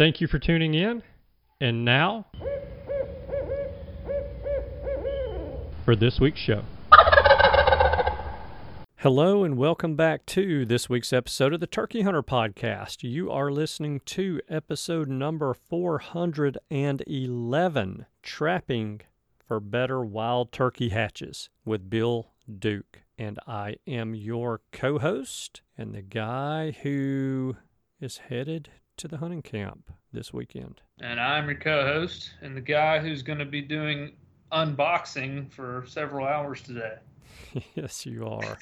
Thank you for tuning in. And now, for this week's show. Hello, and welcome back to this week's episode of the Turkey Hunter Podcast. You are listening to episode number 411 Trapping for Better Wild Turkey Hatches with Bill Duke. And I am your co host and the guy who is headed to the hunting camp this weekend. And I'm your co host and the guy who's going to be doing unboxing for several hours today. yes, you are.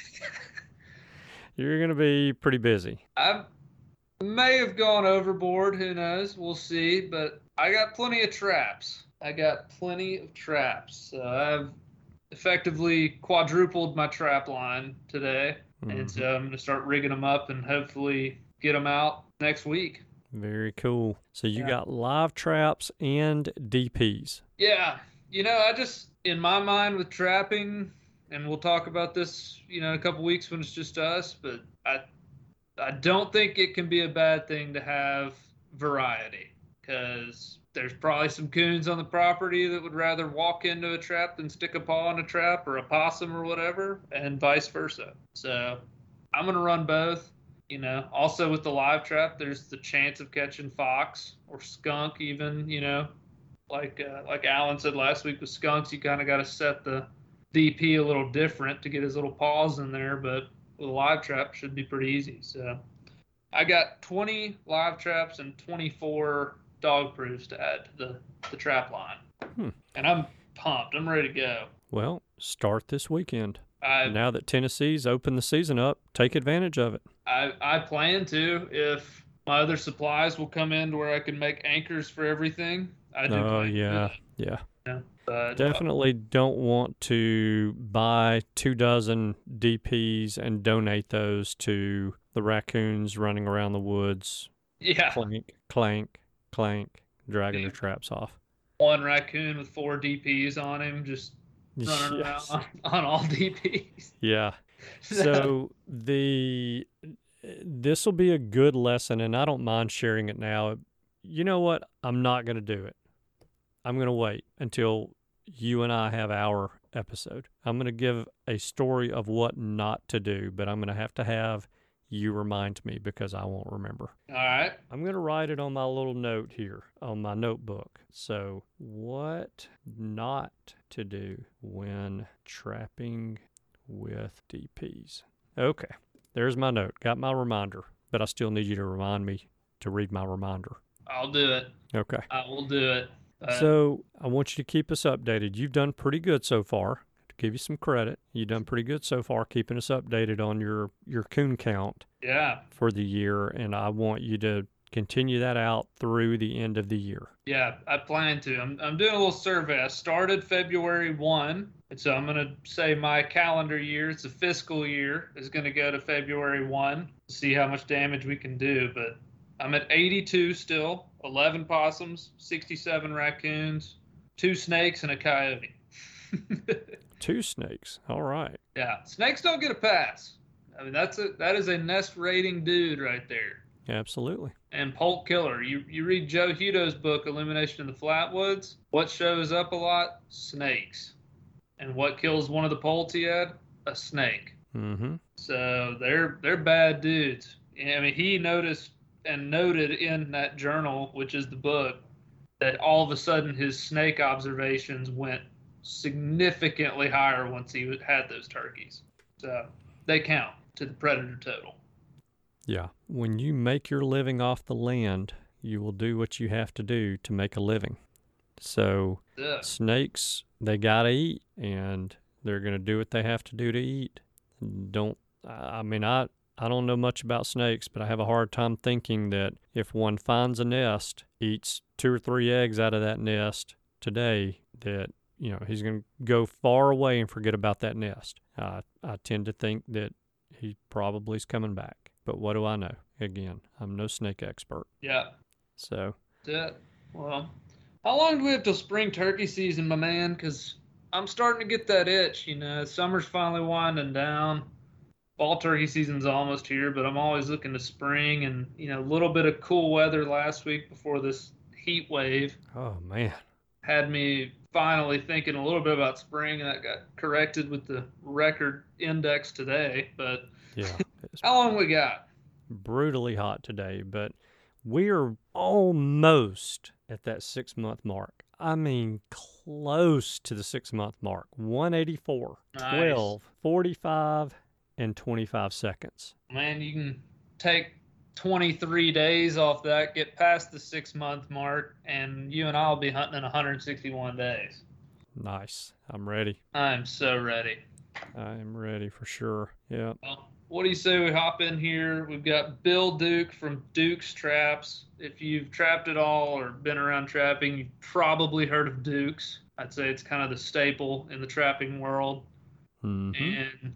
You're going to be pretty busy. I may have gone overboard. Who knows? We'll see. But I got plenty of traps. I got plenty of traps. So I've effectively quadrupled my trap line today. And mm-hmm. so I'm going to start rigging them up and hopefully get them out next week. Very cool. So you Yeah. got live traps and DPs. Yeah, you know, I just in my mind with trapping, and we'll talk about this, you know, in a couple weeks when it's just us. But I, I don't think it can be a bad thing to have variety, because there's probably some coons on the property that would rather walk into a trap than stick a paw in a trap or a possum or whatever, and vice versa. So I'm gonna run both. You know, also with the live trap, there's the chance of catching fox or skunk, even. You know, like uh, like Alan said last week with skunks, you kind of got to set the DP a little different to get his little paws in there. But with a live trap, should be pretty easy. So I got 20 live traps and 24 dog proofs to add to the the trap line, Hmm. and I'm pumped. I'm ready to go. Well, start this weekend. I now that Tennessee's opened the season up, take advantage of it. I, I plan to if my other supplies will come in to where I can make anchors for everything. I do. Oh, plan to. yeah. Yeah. Yeah, but, uh, Definitely don't want to buy two dozen DPs and donate those to the raccoons running around the woods, yeah, clank, clank, clank, dragging their traps off. one raccoon with four DPs on him, just running Yes. around on, on all DPs. Yeah. So the this will be a good lesson, and I don't mind sharing it now. You know what? I'm not going to do it. I'm going to wait until you and I have our episode. I'm going to give a story of what not to do, but I'm going to have to have you remind me because I won't remember. All right. I'm going to write it on my little note here on my notebook. So, what not to do when trapping with DPs. Okay, there's my note. Got my reminder, but I still need you to remind me to read my reminder. I'll do it. Okay. I will do it. Uh, So I want you to keep us updated. You've done pretty good so far. To give you some credit, you've done pretty good so far, keeping us updated on your your coon count yeah, for the year, and I want you to continue that out through the end of the year. yeah, I plan to. I'm, I'm doing a little survey. I started February 1, and so I'm going to say my calendar year, it's a fiscal year, is going to go to February 1 to see how much damage we can do. But I'm at 82 still 11 possums, 67 raccoons, two snakes, and a coyote. Two snakes. All right. yeah, snakes don't get a pass. I mean, that's a that is a nest raiding dude right there. Absolutely. and poult killer. You you read Joe Hutto's book Illumination in the Flatwoods. What shows up a lot? Snakes. And what kills one of the poults he had? A snake. Mm-hmm. So they're they're bad dudes. I mean, he noticed and noted in that journal, which is the book, that all of a sudden his snake observations went significantly higher once he had those turkeys. So they count to the predator total. Yeah. When you make your living off the land, you will do what you have to do to make a living. So Yeah. snakes, they gotta eat, and they're gonna do what they have to do to eat. Don't. I mean, I I don't know much about snakes, but I have a hard time thinking that if one finds a nest, eats two or three eggs out of that nest today, that you know he's gonna go far away and forget about that nest. I I tend to think that he probably is coming back. But what do I know? Again, I'm no snake expert. Yeah. So That well, how long do we have till spring turkey season, my man? Because I'm starting to get that itch. You know, summer's finally winding down. Fall turkey season's almost here, but I'm always looking to spring and you know a little bit of cool weather last week before this heat wave oh man. had me finally thinking a little bit about spring, and that got corrected with the record index today. But Yeah. It's how long we got? brutally hot today, but we're almost at that six month mark. I mean, close to the six month mark. 184, Nice. 12, 45, and 25 seconds. Man, you can take 23 days off that, get past the six month mark, and you and I'll be hunting in 161 days. Nice. I'm ready. I'm so ready. I am ready for sure. Yeah. Well, what do you say we hop in here? We've got Bill Duke from Duke's Traps. If you've trapped at all or been around trapping, you've probably heard of Duke's. I'd say it's kind of the staple in the trapping world. hmm And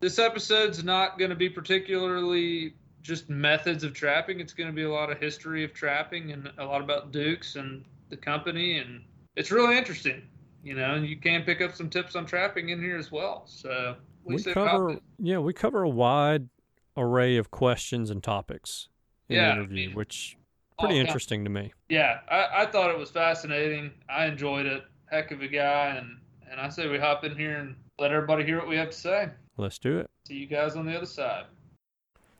this episode's not going to be particularly just methods of trapping. It's going to be a lot of history of trapping and a lot about Dukes and the company. And it's really interesting, you know, and you can pick up some tips on trapping in here as well. So We say cover, yeah, we cover a wide array of questions and topics in Yeah, the I interview, mean, which all pretty interesting to me. Yeah, I, I thought it was fascinating. I enjoyed it. Heck of a guy. And, and I say we hop in here and let everybody hear what we have to say. Let's do it. See you guys on the other side.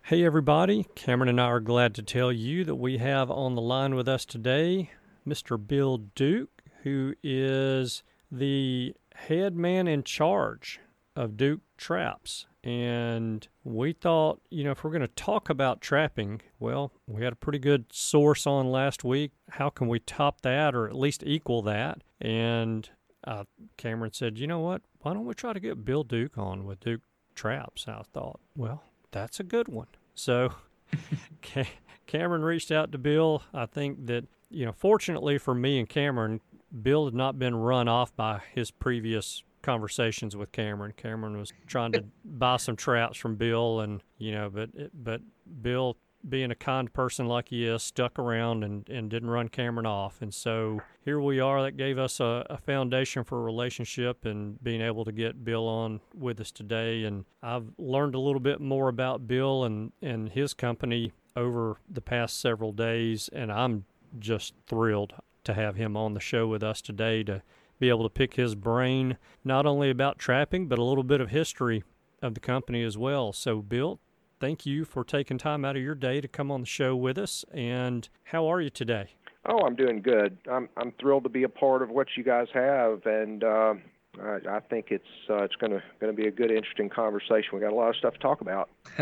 Hey, everybody. Cameron and I are glad to tell you that we have on the line with us today Mr. Bill Duke, who is the head man in charge of Duke Traps. And we thought, you know, if we're going to talk about trapping, well, we had a pretty good source on last week. How can we top that or at least equal that? And uh, Cameron said, you know what? Why don't we try to get Bill Duke on with Duke Traps? I thought, well, that's a good one. So Ca- Cameron reached out to Bill. I think that, you know, fortunately for me and Cameron, Bill had not been run off by his previous conversations with Cameron. Cameron was trying to buy some traps from Bill and, you know, but it, but Bill being a kind person like he is, stuck around and, and didn't run Cameron off. And so here we are. That gave us a, a foundation for a relationship and being able to get Bill on with us today. And I've learned a little bit more about Bill and, and his company over the past several days. And I'm just thrilled to have him on the show with us today to be able to pick his brain, not only about trapping, but a little bit of history of the company as well. So, Bill, thank you for taking time out of your day to come on the show with us. And how are you today? Oh, I'm doing good. I'm I'm thrilled to be a part of what you guys have, and uh, I, I think it's uh, it's going to going to be a good, interesting conversation. We got a lot of stuff to talk about.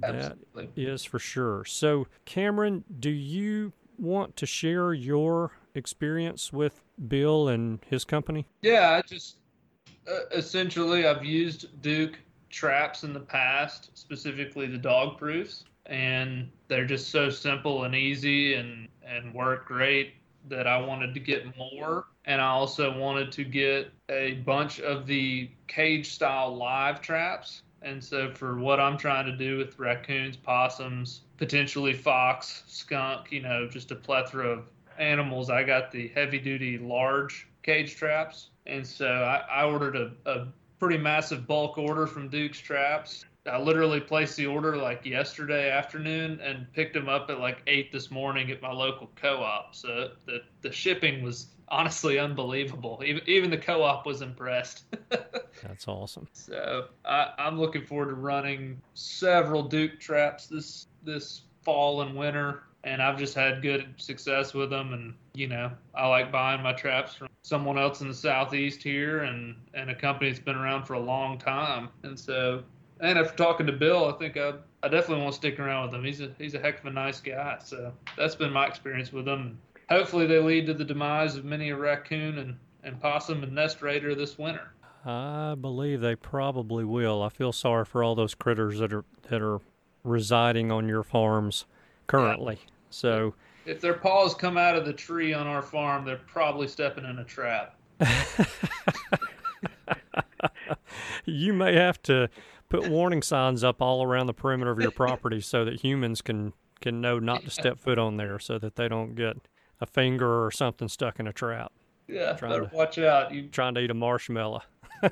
that is for sure. So, Cameron, do you want to share your experience with Bill and his company? Yeah, I just uh, essentially I've used Duke traps in the past, specifically the dog proofs, and they're just so simple and easy and and work great that I wanted to get more. And I also wanted to get a bunch of the cage style live traps. And so, for what I'm trying to do with raccoons, possums, potentially fox, skunk, you know, just a plethora of animals, I got the heavy duty large cage traps. And so, I, I ordered a, a pretty massive bulk order from Duke's Traps. I literally placed the order like yesterday afternoon and picked them up at like eight this morning at my local co-op. So the the shipping was honestly unbelievable. Even even the co-op was impressed. That's awesome. So I, I'm looking forward to running several Duke traps this this fall and winter and I've just had good success with them. And you know, I like buying my traps from someone else in the southeast here, and and a company that's been around for a long time. And so, and after talking to Bill, I think I I definitely want to stick around with him. He's a he's a heck of a nice guy. So that's been my experience with them. Hopefully, they lead to the demise of many a raccoon and and possum and nest raider this winter. I believe they probably will. I feel sorry for all those critters that are that are residing on your farms currently. Yeah. So if their paws come out of the tree on our farm, they're probably stepping in a trap. you may have to put warning signs up all around the perimeter of your property so that humans can can know not to step foot on there so that they don't get a finger or something stuck in a trap. Yeah, better to, watch out. You trying to eat a marshmallow.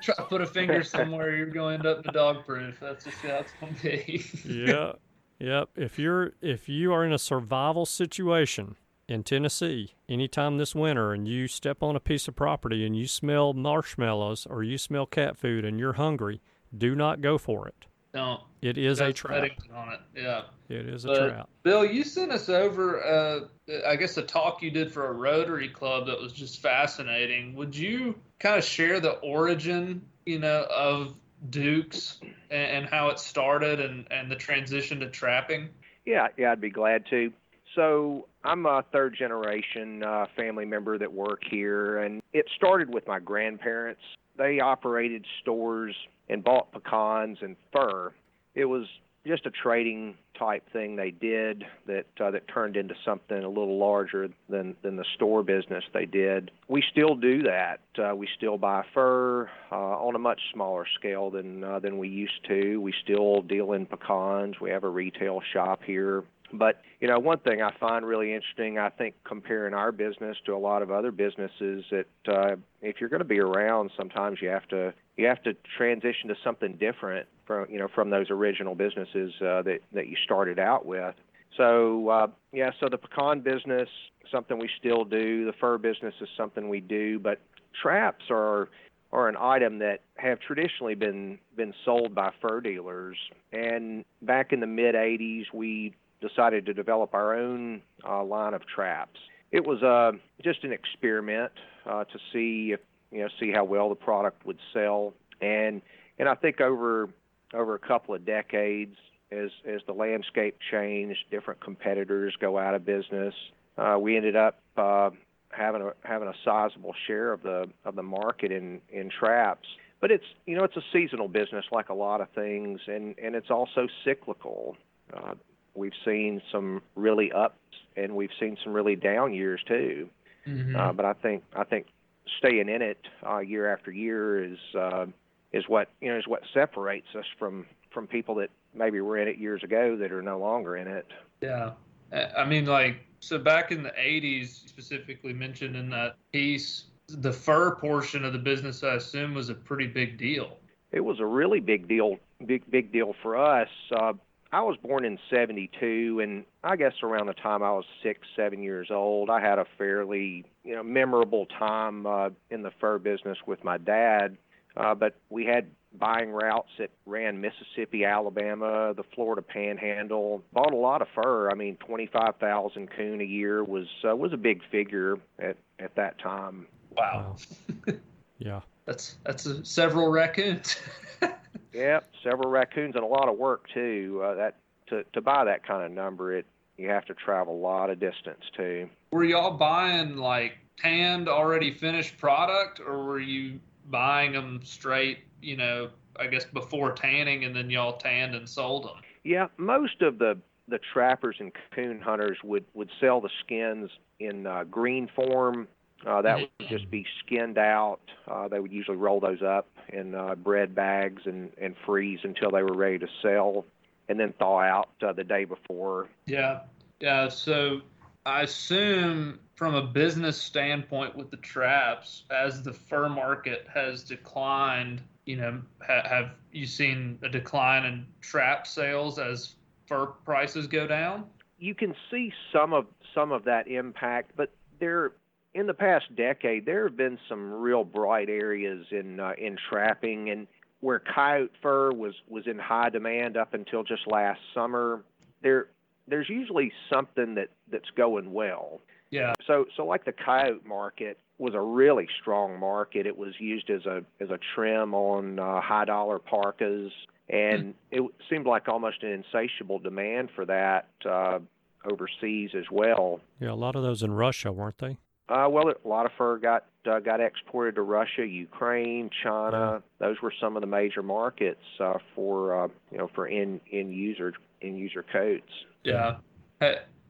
try to put a finger somewhere, you're going to end up in a dog proof. That's just how it's going to be. yeah, Yep. If you're if you are in a survival situation in Tennessee anytime this winter and you step on a piece of property and you smell marshmallows or you smell cat food and you're hungry, do not go for it. Don't. It is a trap. On it. Yeah. It is a trap. Bill, you sent us over, uh, I guess, a talk you did for a Rotary Club that was just fascinating. Would you kind of share the origin, you know, of Dukes and, and how it started and, and the transition to trapping? Yeah, yeah, I'd be glad to. So I'm a third generation uh, family member that work here, and it started with my grandparents. They operated stores and bought pecans and fur. It was just a trading type thing they did that uh, that turned into something a little larger than than the store business they did. We still do that. Uh, we still buy fur uh, on a much smaller scale than uh, than we used to. We still deal in pecans. We have a retail shop here. But you know, one thing I find really interesting, I think comparing our business to a lot of other businesses, that uh, if you're going to be around, sometimes you have to you have to transition to something different from you know from those original businesses uh, that that you started out with. So uh, yeah, so the pecan business something we still do. The fur business is something we do, but traps are are an item that have traditionally been been sold by fur dealers. And back in the mid 80s, we decided to develop our own uh, line of traps. It was uh, just an experiment uh, to see if you know see how well the product would sell, and and I think over over a couple of decades, as as the landscape changed, different competitors go out of business. Uh, we ended up uh, having a having a sizable share of the of the market in in traps. But it's you know it's a seasonal business like a lot of things, and and it's also cyclical. Uh, we've seen some really ups and we've seen some really down years too. Mm-hmm. Uh, but I think I think staying in it uh, year after year is uh, is what you know is what separates us from from people that maybe were in it years ago that are no longer in it. Yeah. I mean, like, so back in the 80s, specifically mentioned in that piece, the fur portion of the business, I assume, was a pretty big deal. It was a really big deal, big big deal for us. Uh, I was born in '72, and I guess around the time I was six, seven years old, I had a fairly, you know, memorable time uh, in the fur business with my dad. Uh, but we had buying routes that ran Mississippi, Alabama, the Florida Panhandle. Bought a lot of fur. I mean, 25,000 coon a year was uh, was a big figure at at that time. Wow. yeah. That's that's a, several raccoons. yeah, several raccoons and a lot of work too. Uh, that to to buy that kind of number, it you have to travel a lot of distance too. Were y'all buying like tanned, already finished product, or were you buying them straight? You know, I guess before tanning, and then y'all tanned and sold them. Yeah, most of the the trappers and coon hunters would would sell the skins in uh, green form uh, that would just be skinned out. Uh, they would usually roll those up in uh, bread bags and, and freeze until they were ready to sell, and then thaw out uh, the day before. Yeah, yeah. So I assume from a business standpoint with the traps, as the fur market has declined, you know, ha- have you seen a decline in trap sales as fur prices go down? You can see some of some of that impact, but there in the past decade, there have been some real bright areas in uh, in trapping, and where coyote fur was was in high demand up until just last summer. There there's usually something that that's going well. Yeah. So so like the coyote market was a really strong market. It was used as a as a trim on uh, high dollar parkas, and it seemed like almost an insatiable demand for that uh, overseas as well. Yeah, a lot of those in Russia, weren't they? Uh, well, a lot of fur got uh, got exported to Russia, Ukraine, China. Those were some of the major markets uh, for uh, you know for end end user end user coats. Yeah.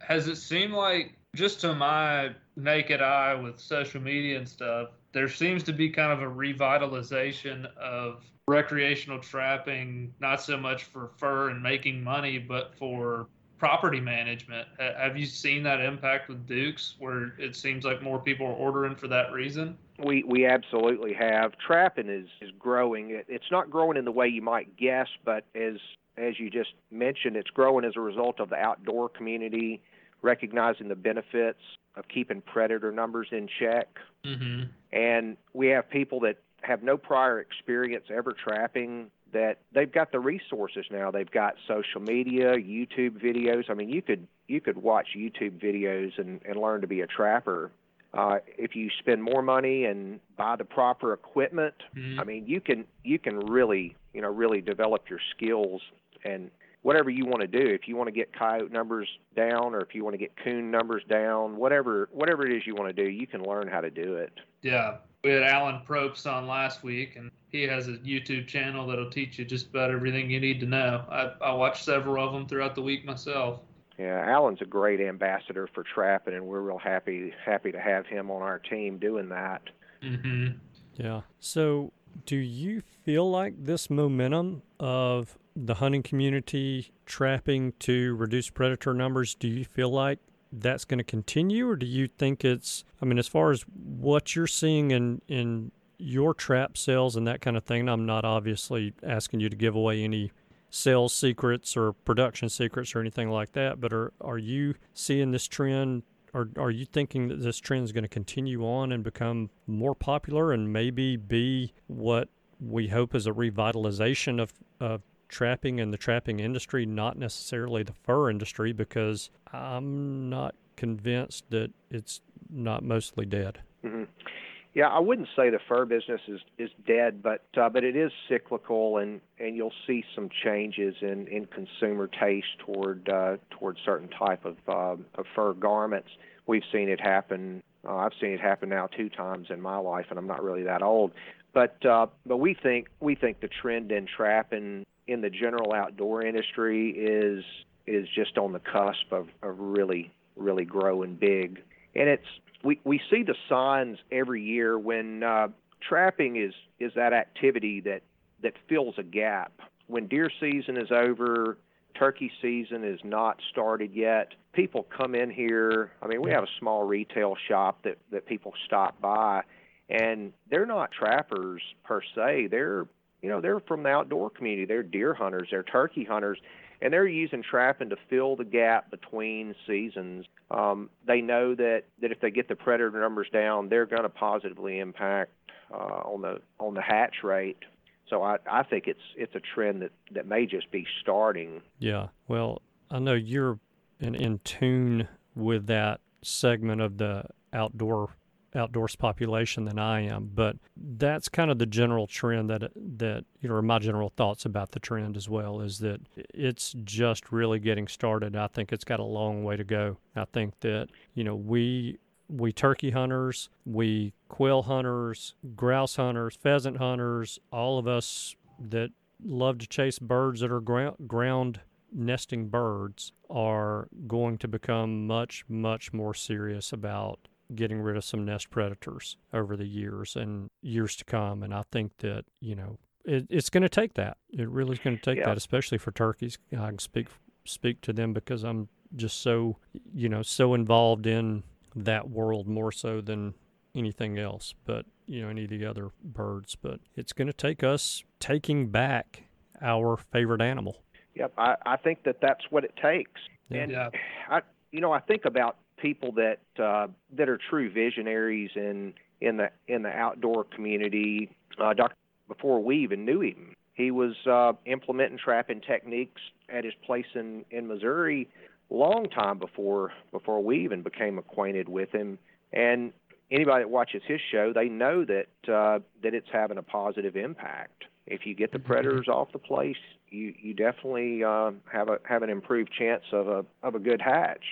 Has it seemed like just to my naked eye with social media and stuff, there seems to be kind of a revitalization of recreational trapping, not so much for fur and making money, but for property management. Have you seen that impact with Dukes, where it seems like more people are ordering for that reason? We we absolutely have. Trapping is is growing. It's not growing in the way you might guess, but as as you just mentioned, it's growing as a result of the outdoor community recognizing the benefits of keeping predator numbers in check. Mm-hmm. And we have people that have no prior experience ever trapping that they've got the resources now. They've got social media, YouTube videos. I mean, you could you could watch YouTube videos and, and learn to be a trapper. Uh, if you spend more money and buy the proper equipment, mm-hmm. I mean, you can you can really you know really develop your skills and whatever you want to do. If you want to get coyote numbers down, or if you want to get coon numbers down, whatever whatever it is you want to do, you can learn how to do it. Yeah, we had Alan Probst on last week, and he has a YouTube channel that'll teach you just about everything you need to know. I, I watched several of them throughout the week myself. Yeah, Alan's a great ambassador for trapping, and we're real happy happy to have him on our team doing that. Mm-hmm. Yeah. So, do you feel like this momentum of the hunting community trapping to reduce predator numbers? Do you feel like that's going to continue, or do you think it's? I mean, as far as what you're seeing in in your trap sales and that kind of thing, I'm not obviously asking you to give away any sales secrets or production secrets or anything like that, but are are you seeing this trend or are you thinking that this trend is going to continue on and become more popular and maybe be what we hope is a revitalization of, of trapping and the trapping industry, not necessarily the fur industry, because I'm not convinced that it's not mostly dead. Mm-hmm. Yeah, I wouldn't say the fur business is is dead, but uh, but it is cyclical, and and you'll see some changes in in consumer taste toward uh, toward certain type of uh, of fur garments. We've seen it happen. Uh, I've seen it happen now two times in my life, and I'm not really that old. But uh, but we think we think the trend in trapping in the general outdoor industry is is just on the cusp of, of really really growing big, and it's we we see the signs every year when uh, trapping is is that activity that that fills a gap when deer season is over, turkey season is not started yet. People come in here. I mean, we have a small retail shop that that people stop by, and they're not trappers per se. They're you know they're from the outdoor community. They're deer hunters. They're turkey hunters, and they're using trapping to fill the gap between seasons. Um, they know that that if they get the predator numbers down, they're going to positively impact uh, on the on the hatch rate. So I, I think it's it's a trend that, that may just be starting. Yeah. Well, I know you're in, in tune with that segment of the outdoor outdoors population than I am, but that's kind of the general trend that that you know, my general thoughts about the trend as well is that it's just really getting started. I think it's got a long way to go. I think that you know we we turkey hunters, we quail hunters, grouse hunters, pheasant hunters, all of us that love to chase birds that are ground, ground nesting birds are going to become much, much more serious about getting rid of some nest predators over the years and years to come. And I think that, you know, it, it's going to take that. It really is going to take Yeah. that, especially for turkeys. I can speak speak to them because I'm just so, you know, so involved in that world more so than anything else. But you know, any of the other birds. But it's going to take us taking back our favorite animal. Yep, I, I think that that's what it takes. Yeah. And Yeah. I, you know, I think about people that uh, that are true visionaries in in the in the outdoor community. Uh, Dr. Before we even knew him, he was uh, implementing trapping techniques at his place in in Missouri long time before before we even became acquainted with him. And anybody that watches his show, they know that uh, that it's having a positive impact. If you get the predators off the place, you you definitely uh, have a have an improved chance of a of a good hatch.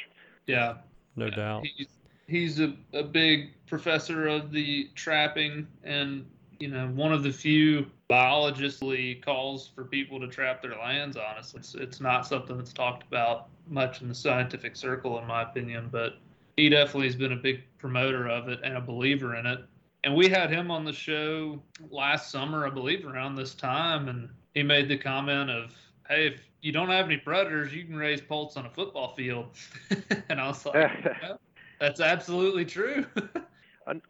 Yeah. No doubt. He's, he's a, a big professor of the trapping and, you know, one of the few biologists who calls for people to trap their lands, honestly. It's, it's not something that's talked about much in the scientific circle, in my opinion, but he definitely has been a big promoter of it and a believer in it. And we had him on the show last summer, I believe, around this time, and he made the comment of, "Hey, if you don't have any predators, you can raise poults on a football field." and I was like, "Yeah, "That's absolutely true."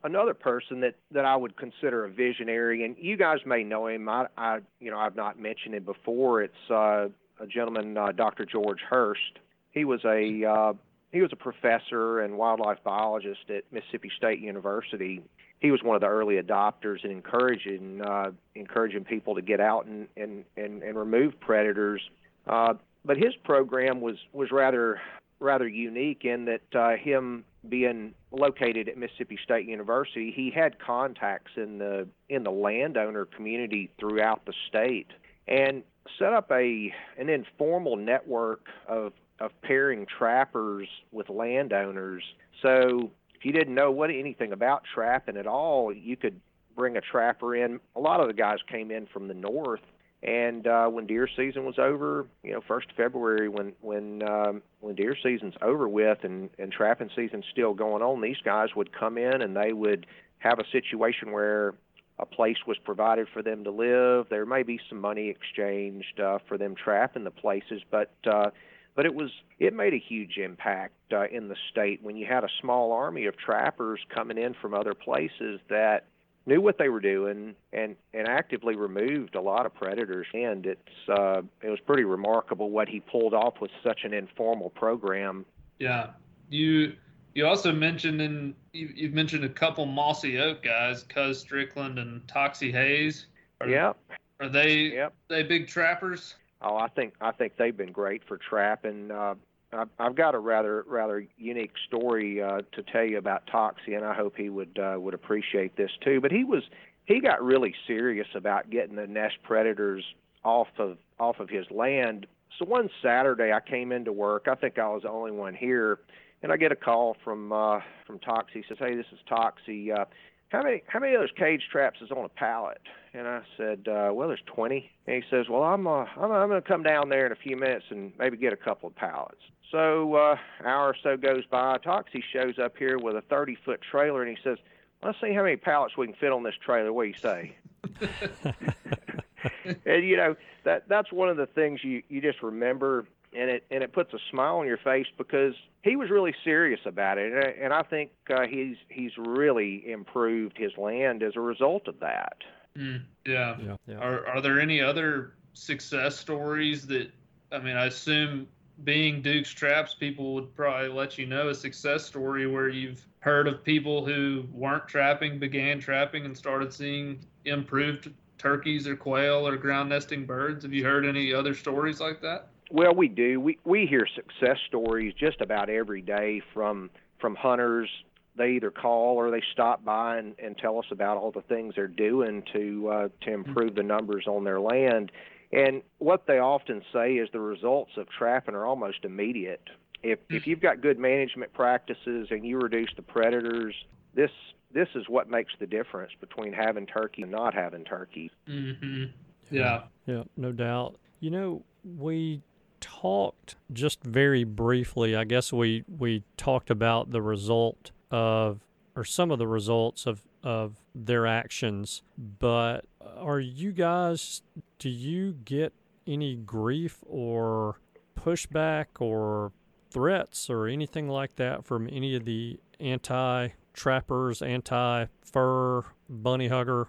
Another person that that I would consider a visionary, and you guys may know him. I, I you know I've not mentioned him before. It's uh, a gentleman, uh, Dr. George Hurst. He was a uh, he was a professor and wildlife biologist at Mississippi State University. He was one of the early adopters and encouraging uh, encouraging people to get out and and and, and remove predators. Uh, but his program was was rather rather unique in that uh, him being located at Mississippi State University, he had contacts in the in the landowner community throughout the state and set up a an informal network of of pairing trappers with landowners. So if you didn't know what anything about trapping at all, you could bring a trapper in. A lot of the guys came in from the north and uh, when deer season was over, you know, first February, when when um, when deer season's over with and and trapping season's still going on, these guys would come in and they would have a situation where a place was provided for them to live. There may be some money exchanged uh, for them trapping the places, but uh, but it was it made a huge impact uh, in the state when you had a small army of trappers coming in from other places that knew what they were doing and and actively removed a lot of predators. And it's uh it was pretty remarkable what he pulled off with such an informal program. Yeah, you you also mentioned in you, you've mentioned a couple Mossy Oak guys, Cuz Strickland and Toxey Haas. Are, yep. Are they yep. they big trappers? oh i think i think they've been great for trapping uh I've- got a rather rather unique story uh, to tell you about Toxey, and I hope he would uh, would appreciate this too. But he was he got really serious about getting the nest predators off of off of his land. So one Saturday, I came into work. I think I was the only one here, and I get a call from uh, from Toxey. He says, "Hey, this is Toxey. Uh, how many how many of those cage traps is on a pallet?" And I said, uh, "Well, there's 20." And he says, "Well, I'm uh, I'm, I'm going to come down there in a few minutes and maybe get a couple of pallets." So uh, hour or so goes by. Toxey shows up here with a 30 foot trailer, and he says, "Let's see how many pallets we can fit on this trailer. What do you say?" and you know that that's one of the things you you just remember, and it and it puts a smile on your face because he was really serious about it, and I, and I think uh, he's he's really improved his land as a result of that. Mm, yeah. Yeah. yeah. Are are there any other success stories that I mean I assume being Duke's Traps, people would probably let you know a success story where you've heard of people who weren't trapping, began trapping, and started seeing improved turkeys or quail or ground nesting birds. Have you heard any other stories like that? Well, we do. We we hear success stories just about every day from from hunters. They either call or they stop by and, and tell us about all the things they're doing to uh, to improve the numbers on their land. And what they often say is the results of trapping are almost immediate. If if you've got good management practices and you reduce the predators, this this is what makes the difference between having turkey and not having turkey. Mm-hmm. Yeah. Yeah, no doubt. You know, we talked just very briefly. I guess we we talked about the result of or some of the results of of their actions, but are you guys do you get any grief or pushback or threats or anything like that from any of the anti trappers, anti fur, bunny hugger?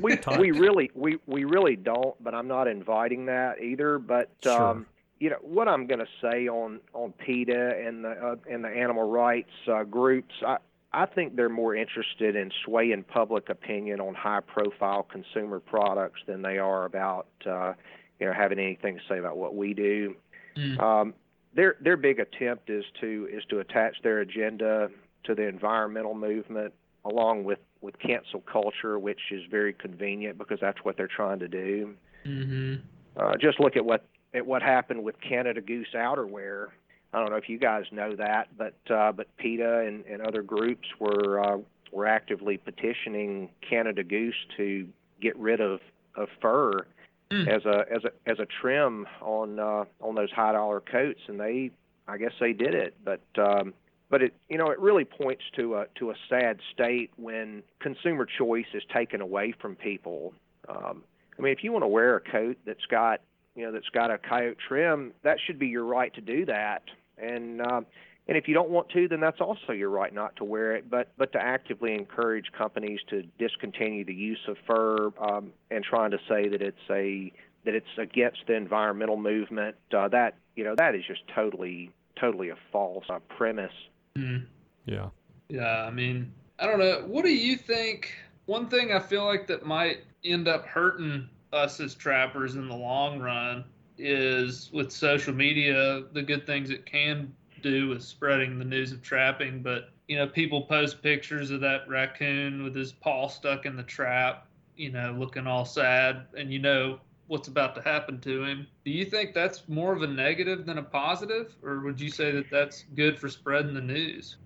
we we really we we really don't, but I'm not inviting that either. But Sure. um, you know what I'm going to say on on PETA and the uh, and the animal rights uh, groups. I I think they're more interested in swaying public opinion on high profile consumer products than they are about uh, you know having anything to say about what we do. Mm. Um, their their big attempt is to is to attach their agenda to the environmental movement along with with cancel culture, which is very convenient because that's what they're trying to do. Mm-hmm. Uh, just look at what at what happened with Canada Goose outerwear. I don't know if you guys know that, but uh, but PETA and, and other groups were uh, were actively petitioning Canada Goose to get rid of, of fur Hmm. as a as a as a trim on uh, on those high dollar coats, and they I guess they did it, but um, but it you know it really points to a to a sad state when consumer choice is taken away from people. Um, I mean, if you want to wear a coat that's got you know that's got a coyote trim, that should be your right to do that. And um, and if you don't want to, then that's also your right not to wear it. But but to actively encourage companies to discontinue the use of fur um, and trying to say that it's a that it's against the environmental movement, uh, that you know that is just totally totally a false uh, premise. Mm. Yeah. Yeah, I mean, I don't know. What do you think? One thing I feel like that might end up hurting us as trappers in the long run is with social media, the good things it can do with spreading the news of trapping. But, you know, people post pictures of that raccoon with his paw stuck in the trap, you know, looking all sad, and you know what's about to happen to him. Do you think that's more of a negative than a positive? Or would you say that that's good for spreading the news?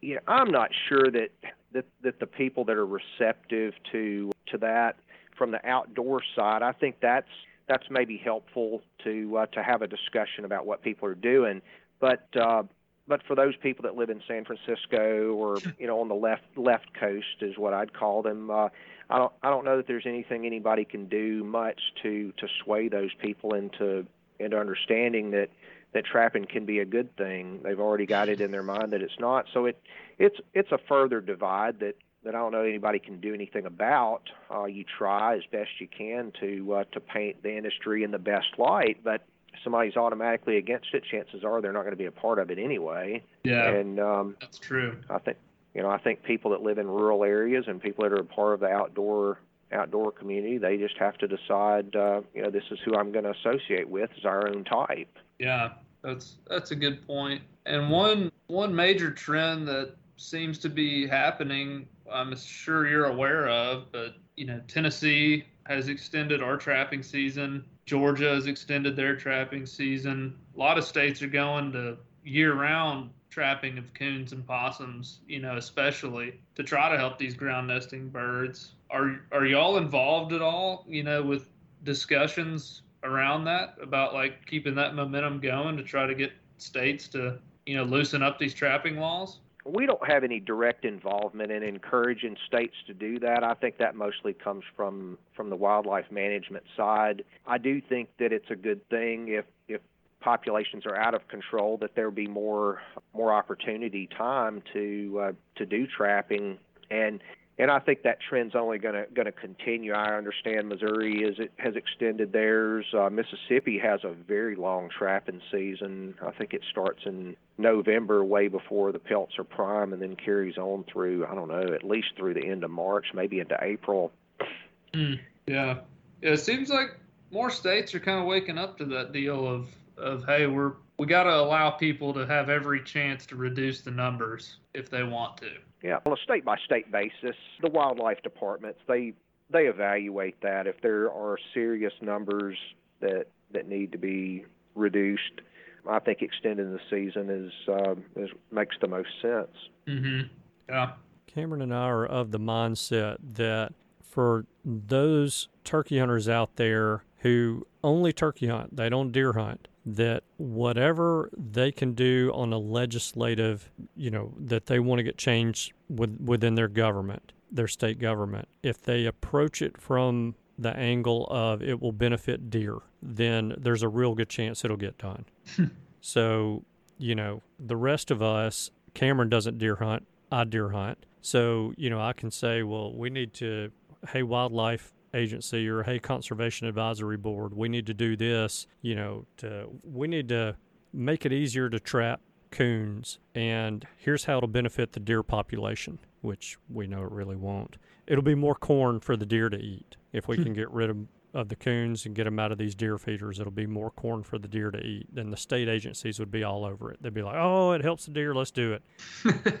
you know, I'm not sure that, that that the people that are receptive to to that from the outdoor side, I think that's that's maybe helpful to uh, to have a discussion about what people are doing. But uh, but for those people that live in San Francisco or you know on the left left coast is what I'd call them. Uh, I don't I don't know that there's anything anybody can do much to to sway those people into into understanding that that trapping can be a good thing. They've already got it in their mind that it's not. So it it's it's a further divide that that I don't know anybody can do anything about. Uh, you try as best you can to uh, to paint the industry in the best light, but somebody's automatically against it. Chances are they're not going to be a part of it anyway. Yeah, And um, that's true. I think you know I think people that live in rural areas and people that are a part of the outdoor outdoor community, they just have to decide. Uh, you know, this is who I'm going to associate with as our own type. Yeah, that's that's a good point. And one one major trend that seems to be happening, I'm sure you're aware of, but you know, Tennessee has extended our trapping season. Georgia has extended their trapping season. A lot of states are going to year-round trapping of coons and possums, you know, especially to try to help these ground nesting birds. Are are y'all involved at all, you know, with discussions around that about like keeping that momentum going to try to get states to, you know, loosen up these trapping laws? We don't have any direct involvement in encouraging states to do that. I think that mostly comes from from the wildlife management side. I do think that it's a good thing if if populations are out of control that there be more more opportunity time to uh, to do trapping and and I think that trend's only going to going to continue. I understand Missouri is it has extended theirs. Uh, Mississippi has a very long trapping season. I think it starts in November, way before the pelts are prime, and then carries on through I don't know at least through the end of March, maybe into April. Mm, yeah, yeah. It seems like more states are kind of waking up to that deal of of hey, we're we got to allow people to have every chance to reduce the numbers if they want to. Yeah, on a state by state basis, the wildlife departments they they evaluate that if there are serious numbers that that need to be reduced. I think extending the season is uh, is makes the most sense. Mm-hmm. Yeah. Cameron and I are of the mindset that for those turkey hunters out there who only turkey hunt, they don't deer hunt, that whatever they can do on a legislative, you know, that they want to get changed with, within their government, their state government, if they approach it from the angle of it will benefit deer, then there's a real good chance it'll get done. Hmm. so, you know, the rest of us, Cameron doesn't deer hunt, I deer hunt. So, you know, I can say, well, we need to, hey, wildlife agency or hey conservation advisory board we need to do this you know to we need to make it easier to trap coons and here's how it'll benefit the deer population which we know it really won't. It'll be more corn for the deer to eat. If we can get rid of, of the coons and get them out of these deer feeders it'll be more corn for the deer to eat. Then the state agencies would be all over it. They'd be like oh it helps the deer let's do it.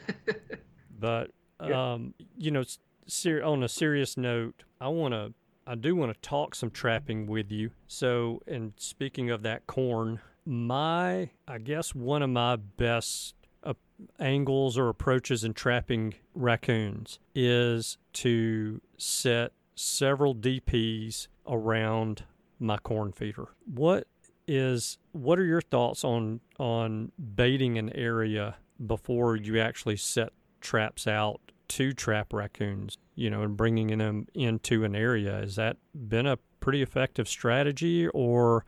But um, you know ser- on a serious note, I want to I do want to talk some trapping with you. So, and speaking of that corn, my I guess one of my best uh, angles or approaches in trapping raccoons is to set several DPs around my corn feeder. What is what are your thoughts on on baiting an area before you actually set traps out to trap raccoons, you know, and bringing them into an area. Has that been a pretty effective strategy, or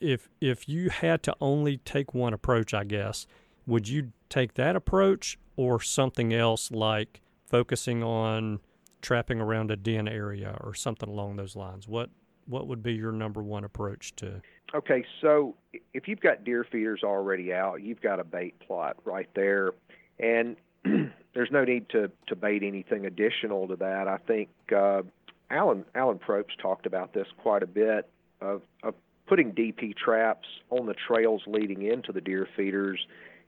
if if you had to only take one approach, I guess, would you take that approach or something else like focusing on trapping around a den area or something along those lines? What what would be your number one approach to? Okay, so if you've got deer feeders already out, you've got a bait plot right there, and there's no need to, bait anything additional to that. I think uh, Alan Alan Probst talked about this quite a bit of, of putting DP traps on the trails leading into the deer feeders,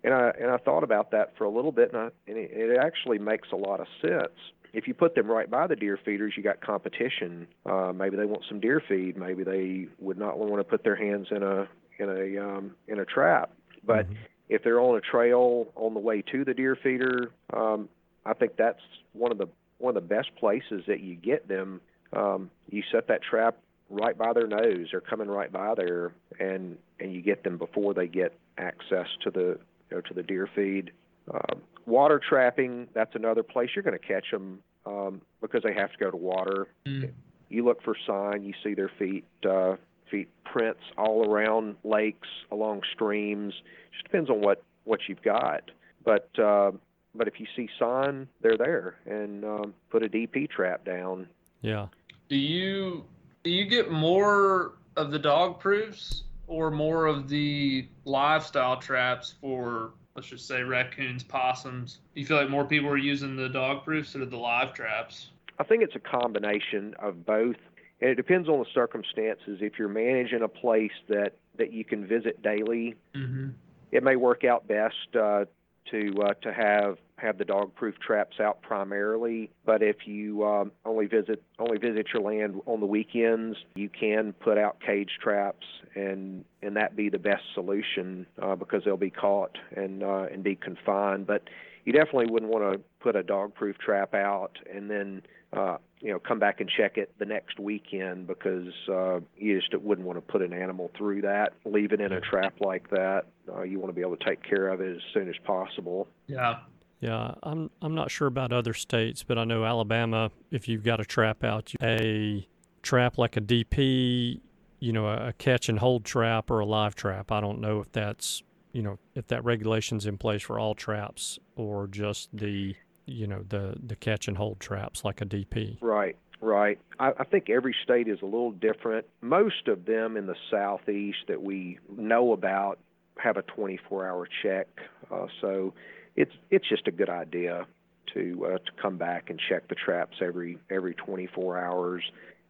and I and I thought about that for a little bit, and, I, and it, it actually makes a lot of sense. If you put them right by the deer feeders, you got competition. Uh, maybe they want some deer feed. Maybe they would not want to put their hands in a in a um, in a trap. But mm-hmm if they're on a trail on the way to the deer feeder, um, I think that's one of the one of the best places that you get them. Um, you set that trap right by their nose; they're coming right by there, and and you get them before they get access to the you know, to the deer feed. Uh, water trapping, that's another place you're going to catch them um, because they have to go to water. Mm. You look for sign, you see their feet uh, feet prints all around lakes, along streams. Just depends on what what you've got. But uh, but if you see sign, they're there, and um, put a DP trap down. Yeah. Do you do you get more of the dog proofs or more of the lifestyle traps for let's just say raccoons, possums? Do you feel like more people are using the dog proofs or the live traps? I think it's a combination of both and it depends on the circumstances. If you're managing a place that that you can visit daily, mm-hmm. it may work out best uh, to uh, to have have the dog proof traps out primarily. But if you um, only visit only visit your land on the weekends, you can put out cage traps, and and that be the best solution uh, because they'll be caught and uh, and be confined. But you definitely wouldn't want to put a dog proof trap out and then uh, you know, come back and check it the next weekend because uh, you just wouldn't want to put an animal through that, leave it in a trap like that. Uh, you want to be able to take care of it as soon as possible. Yeah. Yeah, I'm I'm not sure about other states, but I know Alabama. If you've got a trap out, a trap like a DP, you know, a, a catch and hold trap or a live trap. I don't know if that's you know if that regulation's in place for all traps or just the you know the the catch and hold traps like a DP. Right. Right. I, I think every state is a little different. Most of them in the southeast that we know about have a 24-hour check, uh, so it's it's just a good idea to uh, to come back and check the traps every every 24 hours.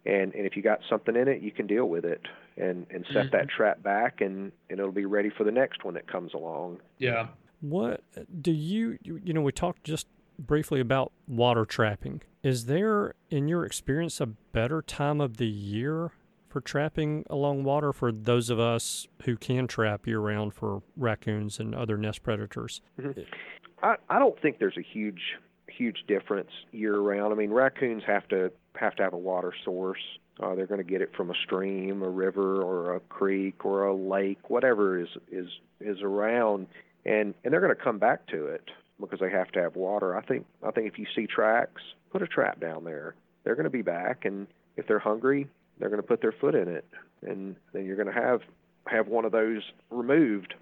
And and if you got something in it, you can deal with it and and set Mm-hmm. that trap back, and and it'll be ready for the next one that comes along. Yeah. What do you you you know we talked just briefly about water trapping. Is there in your experience a better time of the year for trapping along water for those of us who can trap year round for raccoons and other nest predators? I, I don't think there's a huge huge difference year round. I mean, raccoons have to have to have a water source. Uh, they're going to get it from a stream, a river, or a creek, or a lake, whatever is is is around, and and they're going to come back to it because they have to have water. I think I think if you see tracks, put a trap down there. They're going to be back, and if they're hungry, they're going to put their foot in it, and then you're going to have have one of those removed.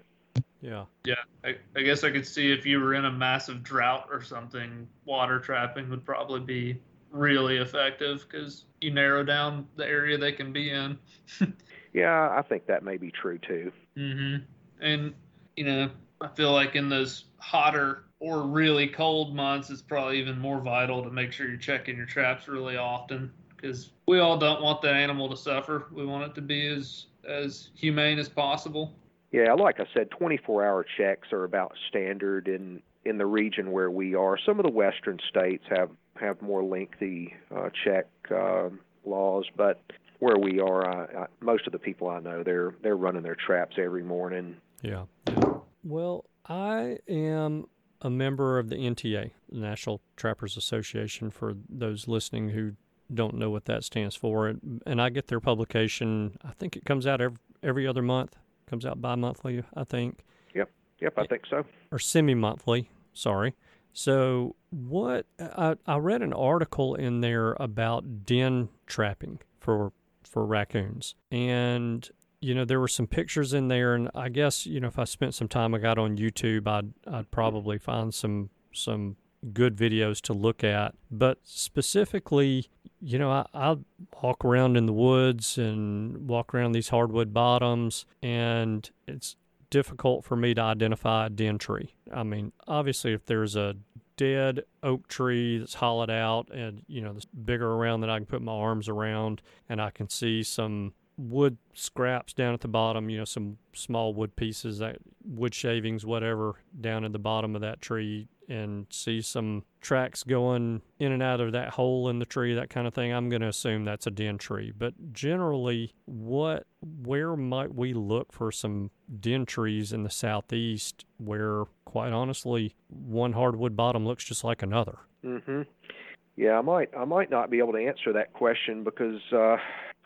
Yeah. Yeah, I, I guess I could see if you were in a massive drought or something, water trapping would probably be really effective because you narrow down the area they can be in. Yeah, I think that may be true too. Mm-hmm. And you know, I feel like in those hotter or really cold months, it's probably even more vital to make sure you're checking your traps really often because we all don't want the animal to suffer. We want it to be as as humane as possible. Yeah, like I said, 24-hour checks are about standard in in the region where we are. Some of the western states have have more lengthy uh, check uh, laws, but where we are, I, I, most of the people I know they're they're running their traps every morning. Yeah. yeah. Well, I am a member of the NTA, the National Trappers Association, for those listening who don't know what that stands for. And, I get their publication, I think it comes out every, every other month, comes out bi monthly, I think, Yep, yep, I eh, think so. or semi monthly, sorry. So, what I, I read an article in there about den trapping for for raccoons, and you know there were some pictures in there, and I guess you know if I spent some time, I got on YouTube, I'd I'd probably find some some good videos to look at. But specifically, you know, I, I walk around in the woods and walk around these hardwood bottoms, and it's difficult for me to identify a den tree. I mean, obviously, if there's a dead oak tree that's hollowed out and, you know, that's bigger around that I can put my arms around and I can see some wood scraps down at the bottom, you know, some small wood pieces, that wood shavings, whatever, down at the bottom of that tree and see some tracks going in and out of that hole in the tree, that kind of thing, I'm going to assume that's a den tree. But generally, what where might we look for some den trees in the southeast where quite honestly one hardwood bottom looks just like another? Mhm. Yeah, I might I might not be able to answer that question because uh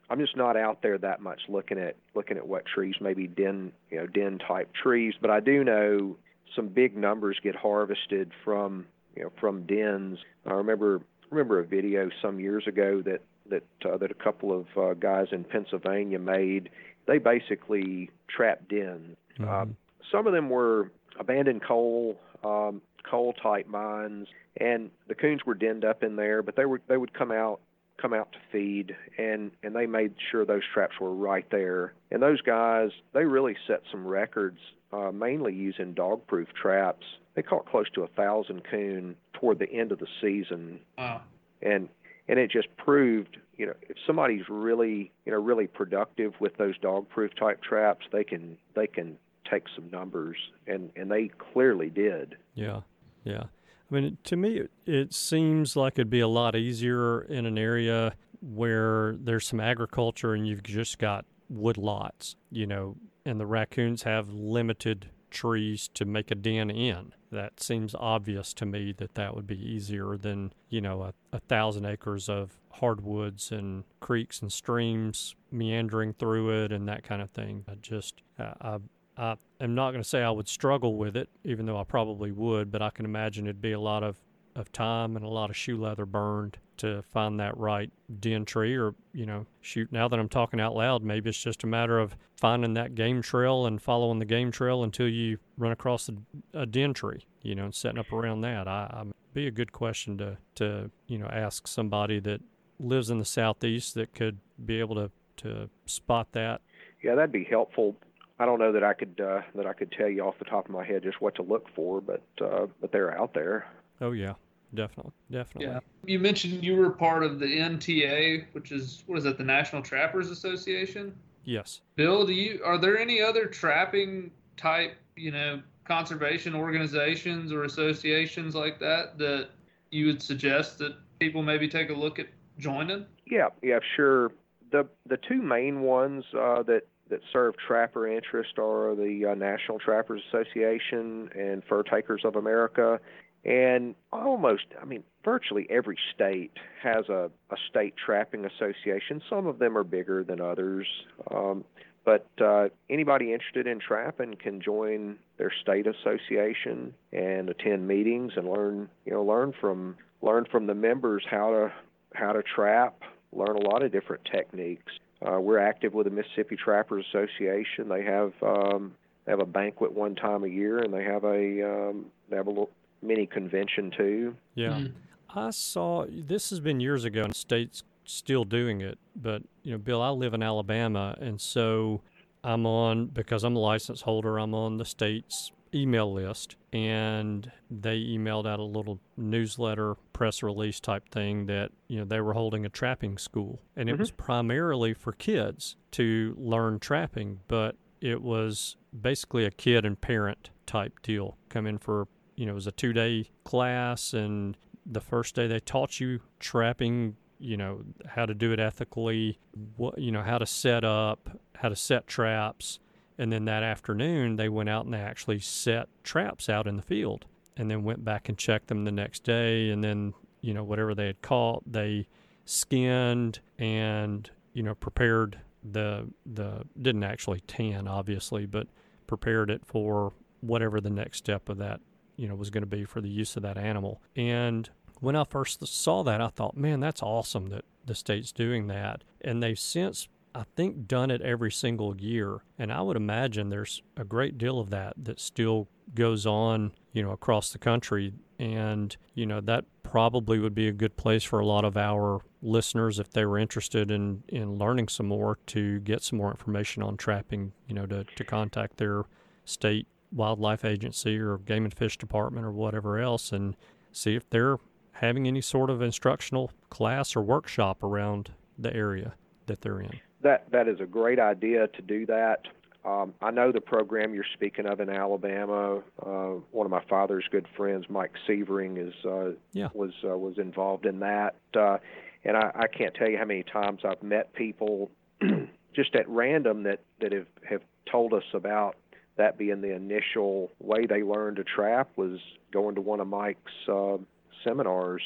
I'm just not out there that much looking at looking at what trees maybe den you know den type trees, but I do know some big numbers get harvested from you know from dens. I remember remember a video some years ago that that uh, that a couple of uh, guys in Pennsylvania made. They basically trapped dens. Uh, some of them were abandoned coal um, coal type mines, and the coons were denned up in there. But they were they would come out come out to feed, and and they made sure those traps were right there. And those guys they really set some records, uh, mainly using dog proof traps. They caught close to a thousand coon toward the end of the season, Wow. and and it just proved you know if somebody's really you know really productive with those dog proof type traps they can they can take some numbers and and they clearly did Yeah, yeah. I mean, to me, it, seems like it'd be a lot easier in an area where there's some agriculture and you've just got wood lots, you know, and the raccoons have limited trees to make a den in. That seems obvious to me that that would be easier than, you know, a, a thousand acres of hardwoods and creeks and streams meandering through it and that kind of thing. I just, I, I am not going to say I would struggle with it, even though I probably would, but I can imagine it'd be a lot of, of time and a lot of shoe leather burned to find that right den tree or, you know, shoot, now that I'm talking out loud, maybe it's just a matter of finding that game trail and following the game trail until you run across a, a den tree, you know, and setting up around that. I, I be a good question to, to, you know, ask somebody that lives in the southeast that could be able to, to spot that. Yeah, that'd be helpful. I don't know that I could uh, that I could tell you off the top of my head just what to look for, but uh, but they're out there. Oh yeah, definitely, definitely. Yeah. You mentioned you were part of the NTA, which is what is that? The National Trappers Association. Yes. Bill, do you are there any other trapping type, you know, conservation organizations or associations like that that you would suggest that people maybe take a look at joining? Yeah, yeah, sure. The the two main ones uh, that that serve trapper interest are the uh, National Trappers Association and Fur Takers of America. And almost, I mean, virtually every state has a, a state trapping association. Some of them are bigger than others. Um, but uh, anybody interested in trapping can join their state association and attend meetings and learn, you know, learn from learn from the members how to how to trap, learn a lot of different techniques. Uh, we're active with the Mississippi Trappers Association. They have um, they have a banquet one time a year, and they have a um, they have a little mini convention too. Yeah, mm. I saw this has been years ago, and states still doing it. But you know, Bill, I live in Alabama, and so I'm on because I'm a license holder. I'm on the state's email list, and they emailed out a little newsletter, press release type thing that you know they were holding a trapping school, and it mm-hmm. was primarily for kids to learn trapping, but it was basically a kid and parent type deal. Come in for you know, it was a two day class, and the first day they taught you trapping, you know, how to do it ethically, what, you know, how to set up, how to set traps. And then that afternoon, they went out and they actually set traps out in the field and then went back and checked them the next day. And then, you know, whatever they had caught, they skinned and, you know, prepared the, the, didn't actually tan, obviously, but prepared it for whatever the next step of that you know was going to be for the use of that animal. And when I first saw that, I thought, man, that's awesome that the state's doing that. And they've since, I think, done it every single year. And I would imagine there's a great deal of that that still goes on, you know, across the country. And, you know, that probably would be a good place for a lot of our listeners if they were interested in, in learning some more to get some more information on trapping, you know, to, to contact their state wildlife agency or game and fish department or whatever else and see if they're having any sort of instructional class or workshop around the area that they're in. That that is a great idea to do that. Um, I know the program you're speaking of in Alabama. Uh, one of my father's good friends, Mike Severing, is uh, yeah. was uh, was involved in that, uh, and I, I can't tell you how many times I've met people just at random that that have have told us about that being the initial way they learned to trap was going to one of Mike's uh, seminars.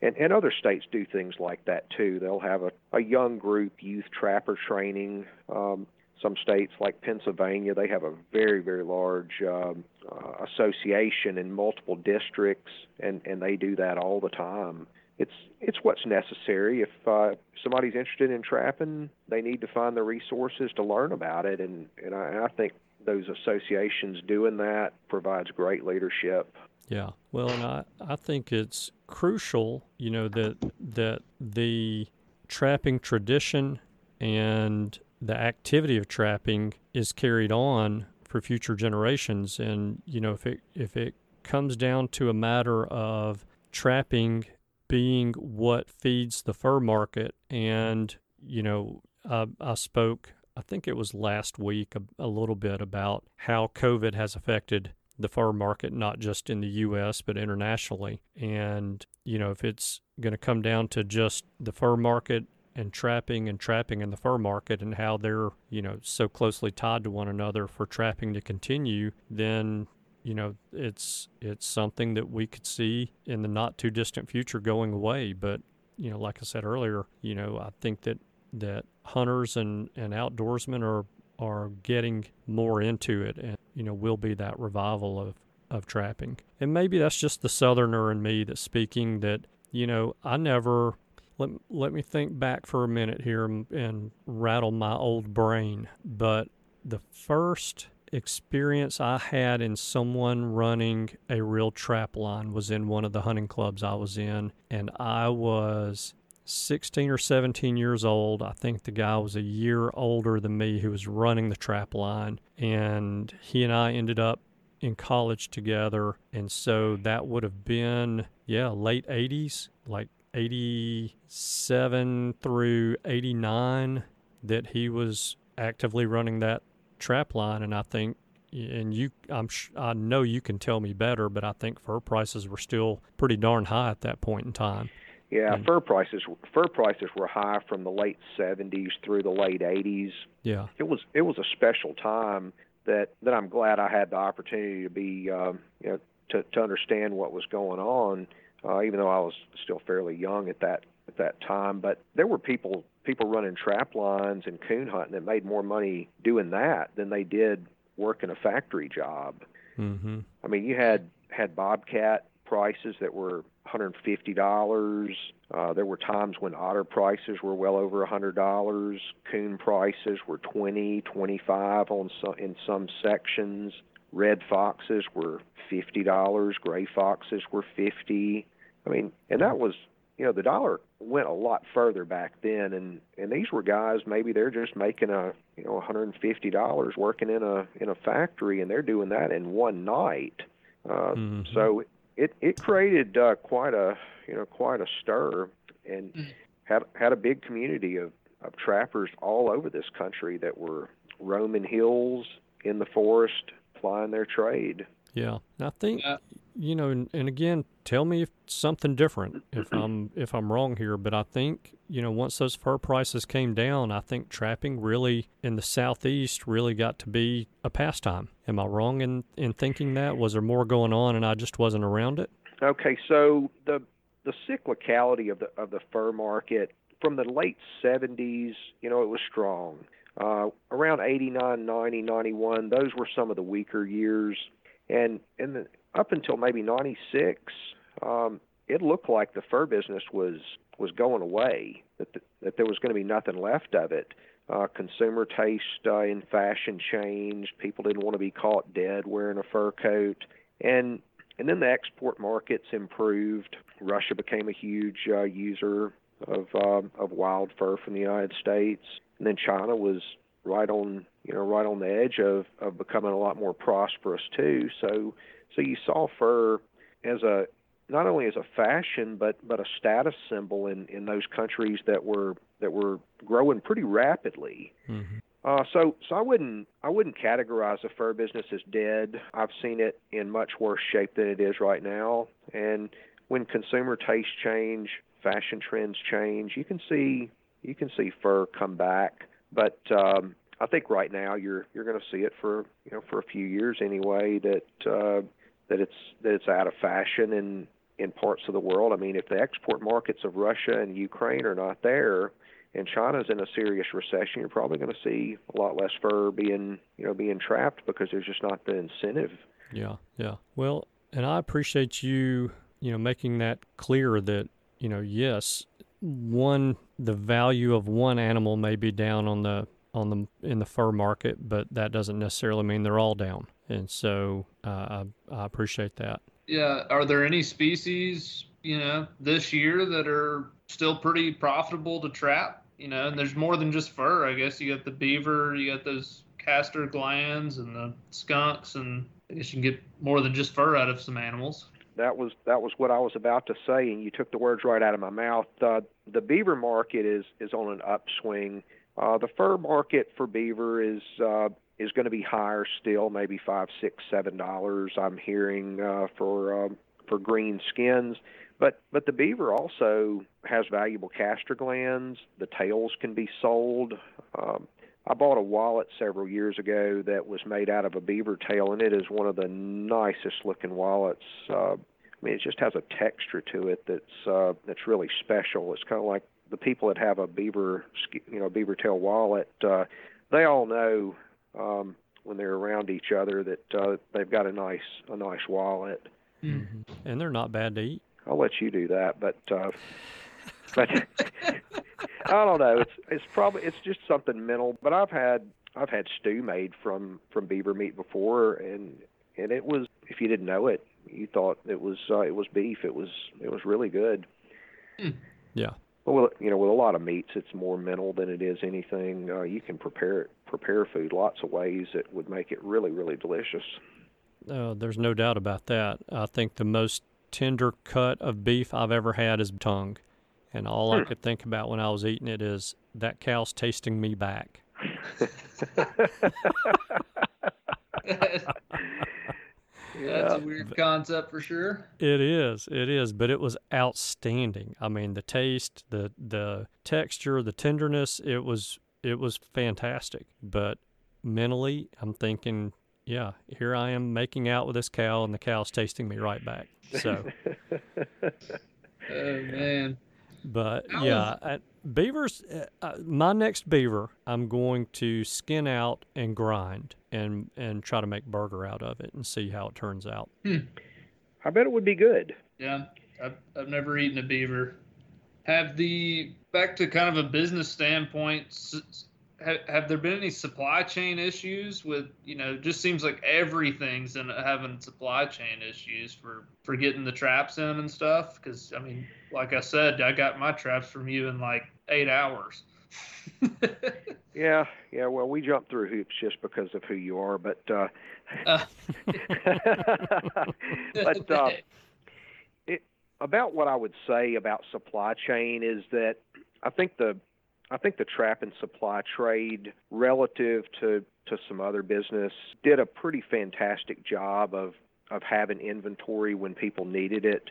And, and other states do things like that too. They'll have a, a young group youth trapper training. Um, some states like Pennsylvania, they have a very, very large um, uh, association in multiple districts, and, and they do that all the time. It's it's what's necessary. If uh, somebody's interested in trapping, they need to find the resources to learn about it, and and I, I think those associations doing that provides great leadership. Yeah. Well, and I, I think it's crucial, you know, that that the trapping tradition and the activity of trapping is carried on for future generations. And, you know, if it if it comes down to a matter of trapping being what feeds the fur market and, you know, I, I spoke I think it was last week, a, a little bit about how COVID has affected the fur market, not just in the U.S., but internationally. And, you know, if it's going to come down to just the fur market and trapping and trapping in the fur market and how they're, you know, so closely tied to one another for trapping to continue, then you know it's it's something that we could see in the not too distant future going away but you know like i said earlier you know i think that that hunters and, and outdoorsmen are are getting more into it and you know will be that revival of of trapping. And maybe that's just the southerner in me that's speaking that you know, I never let let me think back for a minute here and, and rattle my old brain, but the first experience I had in someone running a real trap line was in one of the hunting clubs I was in, and I was 16 or 17 years old. I think the guy was a year older than me who was running the trap line, and he and I ended up in college together. And so that would have been, yeah, late 80s, like 87 through 89, that he was actively running that trap line. And I think, and you, I'm, I know you can tell me better, but I think fur prices were still pretty darn high at that point in time. Yeah, and, fur prices fur prices were high from the late 70s through the late 80s. Yeah, it was it was a special time that that I'm glad I had the opportunity to be um, you know to to understand what was going on, uh, even though I was still fairly young at that at that time. But there were people people running trap lines and coon hunting that made more money doing that than they did working a factory job. Mm-hmm. I mean, you had had bobcat prices that were $150. Uh, there were times when otter prices were well over $100. Coon prices were 20, 25 on some, in some sections. Red foxes were $50. Gray foxes were 50. I mean, and that was, you know, the dollar went a lot further back then, and and these were guys maybe they're just making a you know $150 working in a in a factory, and they're doing that in one night. Uh, mm-hmm. So it it created uh, quite a you know quite a stir and mm. had had a big community of, of trappers all over this country that were roaming hills in the forest plying their trade. Yeah, I think yeah. You know, and, and again, tell me if something different if I'm if I'm wrong here, but I think you know once those fur prices came down, I think trapping really in the southeast really got to be a pastime. Am I wrong in in thinking that? Was there more going on and I just wasn't around it? Okay, so the the cyclicality of the of the fur market from the late 70s, you know, it was strong. Uh, around 89, 90, 91, those were some of the weaker years and and the, up until maybe '96, um, it looked like the fur business was was going away. That the, that there was going to be nothing left of it. Uh, consumer taste uh, in fashion changed. People didn't want to be caught dead wearing a fur coat, and and then the export markets improved. Russia became a huge uh, user of um, of wild fur from the United States, and then China was right on you know right on the edge of of becoming a lot more prosperous too. So so you saw fur as a not only as a fashion but but a status symbol in in those countries that were that were growing pretty rapidly. Mm-hmm. Uh, so so I wouldn't I wouldn't categorize the fur business as dead. I've seen it in much worse shape than it is right now. And when consumer tastes change, fashion trends change, you can see you can see fur come back. But um, I think right now you're you're going to see it for you know for a few years anyway that uh, that it's that it's out of fashion in in parts of the world. I mean, if the export markets of Russia and Ukraine are not there, and China's in a serious recession, you're probably going to see a lot less fur being you know being trapped because there's just not the incentive. Yeah, yeah. Well, and I appreciate you you know making that clear that you know yes one the value of one animal may be down on the on the in the fur market, but that doesn't necessarily mean they're all down. And so uh, I, I appreciate that. Yeah. Are there any species you know this year that are still pretty profitable to trap? You know, and there's more than just fur. I guess you got the beaver, you got those castor glands, and the skunks, and I guess you can get more than just fur out of some animals that was that was what I was about to say, and you took the words right out of my mouth. Uh, the beaver market is is on an upswing. Uh, the fur market for beaver is uh, is going to be higher still, maybe five, six, seven dollars. I'm hearing uh, for um, for green skins, but but the beaver also has valuable castor glands. The tails can be sold. Um, I bought a wallet several years ago that was made out of a beaver tail, and it is one of the nicest looking wallets. Uh, I mean, it just has a texture to it that's uh, that's really special. It's kind of like the people that have a beaver, you know, beaver tail wallet. Uh, they all know um, when they're around each other that uh, they've got a nice a nice wallet. Mhm. And they're not bad to eat. I'll let you do that, but uh, but I don't know. It's it's probably it's just something mental. But I've had I've had stew made from from beaver meat before, and and it was if you didn't know it, you thought it was uh, it was beef. It was it was really good. Hmm. Yeah. Well, you know, with a lot of meats, it's more mental than it is anything. Uh, you can prepare it, prepare food lots of ways that would make it really, really delicious. Uh, there's no doubt about that. I think the most tender cut of beef I've ever had is tongue. And all I Hmm. could think about when I was eating it is that cow's tasting me back. That's a Yeah. weird concept for sure. It is, it is, but it was outstanding. I mean, the taste, the the texture, the tenderness, it was it was fantastic. But mentally, I'm thinking, yeah, here I am making out with this cow and the cow's tasting me right back. So, Oh man. But How yeah, I, beavers uh, uh, my next beaver, I'm going to skin out and grind and and try to make burger out of it and see how it turns out. I bet it would be good. Yeah, I've, I've never eaten a beaver. Have the back to kind of a business standpoint. Have, have there been any supply chain issues with you know? Just seems like everything's in having supply chain issues for for getting the traps in and stuff. Because I mean, like I said, I got my traps from you in like eight hours. Yeah, yeah. Well, we jump through hoops just because of who you are, but uh, Uh. but uh, it, about what I would say about supply chain is that I think the I think the trap and supply trade relative to to some other business did a pretty fantastic job of of having inventory when people needed it.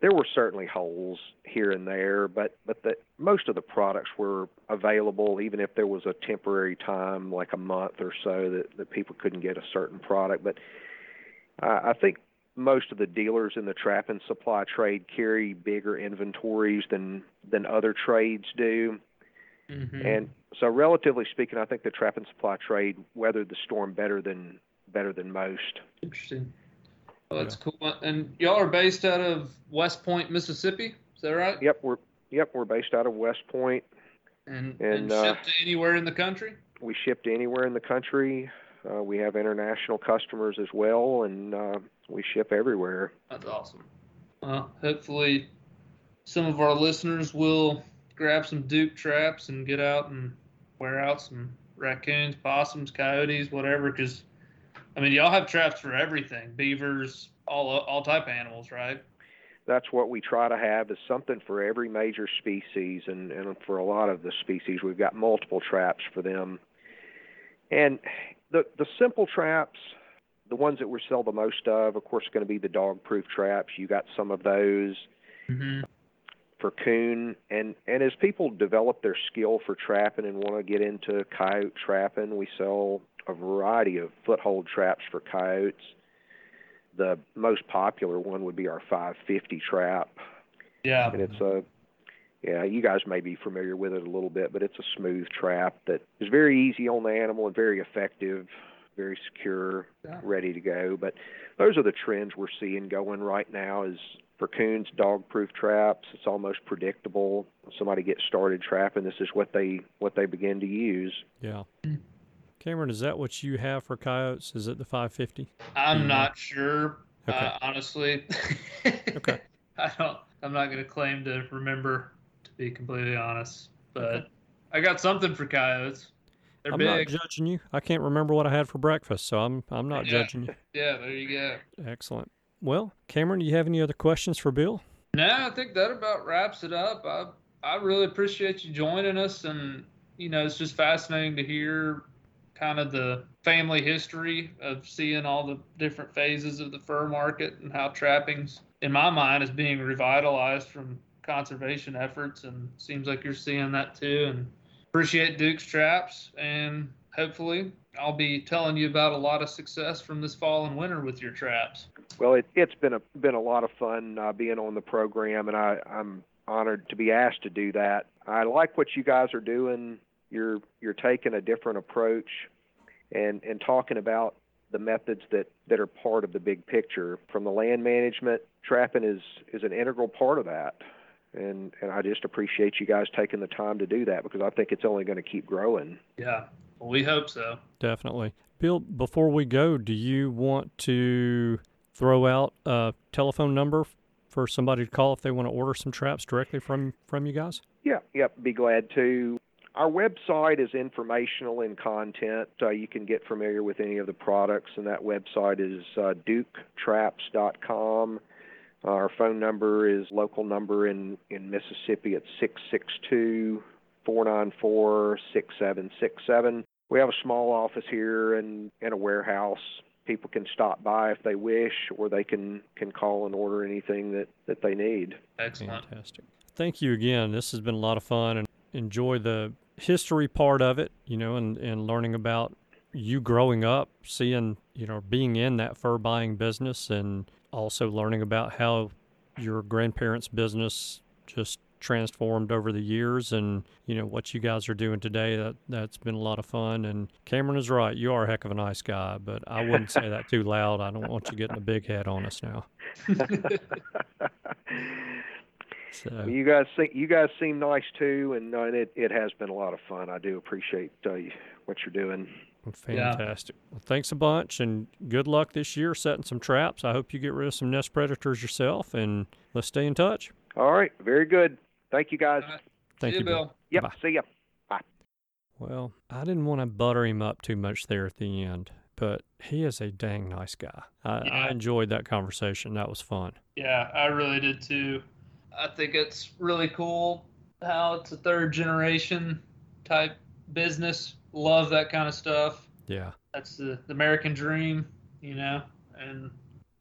There were certainly holes here and there, but but the most of the products were available even if there was a temporary time like a month or so that, that people couldn't get a certain product. But uh, I think most of the dealers in the trap and supply trade carry bigger inventories than than other trades do. Mhm. And so, relatively speaking, I think the trap and supply trade weathered the storm better than better than most. Interesting. Oh, that's cool. And y'all are based out of West Point, Mississippi. Is that right? Yep, we're yep we're based out of West Point. And, And, and uh, shipped to anywhere in the country? We shipped anywhere in the country. Uh, we have international customers as well, and uh, we ship everywhere. That's awesome. Well, hopefully, some of our listeners will grab some Duke traps and get out and wear out some raccoons, possums, coyotes, whatever. Because, I mean, y'all have traps for everything: beavers, all all type of animals, right? That's what we try to have is something for every major species, and, and for a lot of the species, we've got multiple traps for them. And the the simple traps, the ones that we sell the most of, of course, going to be the dog proof traps. You got some of those. Mm-hmm. For coon and and as people develop their skill for trapping and want to get into coyote trapping we sell a variety of foothold traps for coyotes the most popular one would be our 550 trap Yeah. and it's a yeah you guys may be familiar with it a little bit but it's a smooth trap that is very easy on the animal and very effective very secure Yeah. ready to go but those are the trends we're seeing going right now is for coons dog proof traps it's almost predictable somebody gets started trapping this is what they what they begin to use Yeah. Cameron, is that what you have for coyotes? Is it the 550? I'm Mhm. not sure, Okay. uh, honestly. Okay. I don't. I'm not going to claim to remember, to be completely honest. But I got something for coyotes. They're I'm big. not judging you. I can't remember what I had for breakfast, so I'm I'm not Yeah. judging you. yeah, there you go. Excellent. Well, Cameron, do you have any other questions for Bill? No, I think that about wraps it up. I I really appreciate you joining us, and you know, it's just fascinating to hear kind of the family history of seeing all the different phases of the fur market and how trappings, in my mind, is being revitalized from conservation efforts, and seems like you're seeing that too. And appreciate Duke's traps, and hopefully, I'll be telling you about a lot of success from this fall and winter with your traps. Well, it, it's been a been a lot of fun uh, being on the program, and I, I'm honored to be asked to do that. I like what you guys are doing. You're you're taking a different approach, and and talking about the methods that that are part of the big picture from the land management trapping is is an integral part of that and and I just appreciate you guys taking the time to do that because I think it's only going to keep growing. Yeah, well, we hope so. Definitely. Bill, before we go, do you want to throw out a telephone number for somebody to call if they want to order some traps directly from from you guys? Yeah, yep, be glad to. Our website is informational in content. Uh, you can get familiar with any of the products, and that website is uh, duketraps.com. Our phone number is local number in, in Mississippi at 662 494 6767. We have a small office here and, and a warehouse. People can stop by if they wish, or they can, can call and order anything that, that they need. Excellent. Fantastic. Thank you again. This has been a lot of fun and enjoy the history part of it, you know, and, and learning about you growing up, seeing, you know, being in that fur buying business and also learning about how your grandparents' business just transformed over the years and you know what you guys are doing today that that's been a lot of fun and cameron is right you are a heck of a nice guy but i wouldn't say that too loud i don't want you getting a big head on us now so you guys seem you guys seem nice too and, uh, it, it has been a lot of fun i do appreciate uh, what you're doing Fantastic. Yeah. Well, thanks a bunch and good luck this year setting some traps. I hope you get rid of some nest predators yourself and let's stay in touch. All right. Very good. Thank you guys. Right. Thank see you, Bill. Bill. Yep. Bye. See ya. Bye. Well, I didn't want to butter him up too much there at the end, but he is a dang nice guy. I, yeah. I enjoyed that conversation. That was fun. Yeah, I really did too. I think it's really cool how it's a third generation type business love that kind of stuff. Yeah. That's the, the American dream, you know, and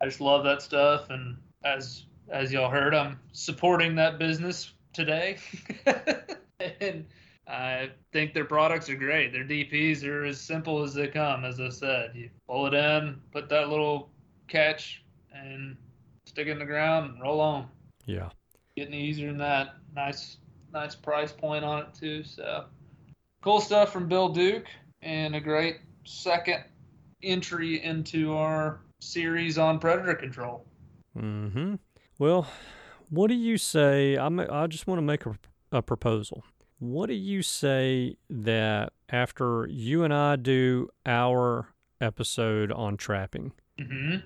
I just love that stuff. And as as y'all heard, I'm supporting that business today, and I think their products are great. Their DPs are as simple as they come. As I said, you pull it in, put that little catch, and stick it in the ground and roll on. Yeah. Getting easier than that. Nice, nice price point on it too. So cool stuff from Bill Duke and a great second entry into our series on predator control. Mm-hmm. Well, what do you say? I'm, I just want to make a, a proposal. What do you say that after you and I do our episode on trapping, mm-hmm.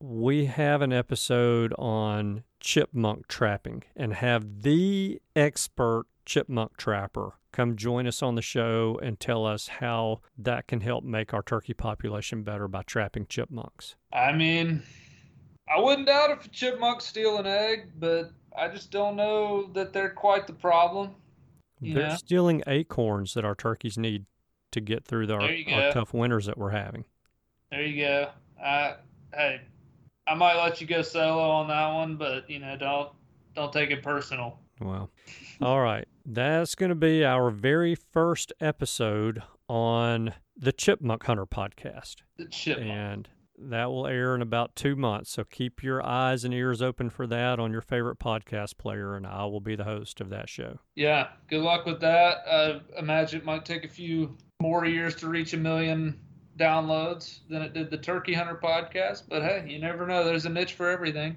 we have an episode on chipmunk trapping and have the expert chipmunk trapper come join us on the show and tell us how that can help make our turkey population better by trapping chipmunks. I mean, I wouldn't doubt if a chipmunk steal an egg, but I just don't know that they're quite the problem. They're know? stealing acorns that our turkeys need to get through our, our tough winters that we're having. There you go. I, hey, I might let you go solo on that one, but you know, don't don't take it personal. Well, all right. That's going to be our very first episode on the Chipmunk Hunter podcast. The Chipmunk. And that will air in about two months. So keep your eyes and ears open for that on your favorite podcast player, and I will be the host of that show. Yeah. Good luck with that. I imagine it might take a few more years to reach a million downloads than it did the Turkey Hunter podcast. But hey, you never know. There's a niche for everything.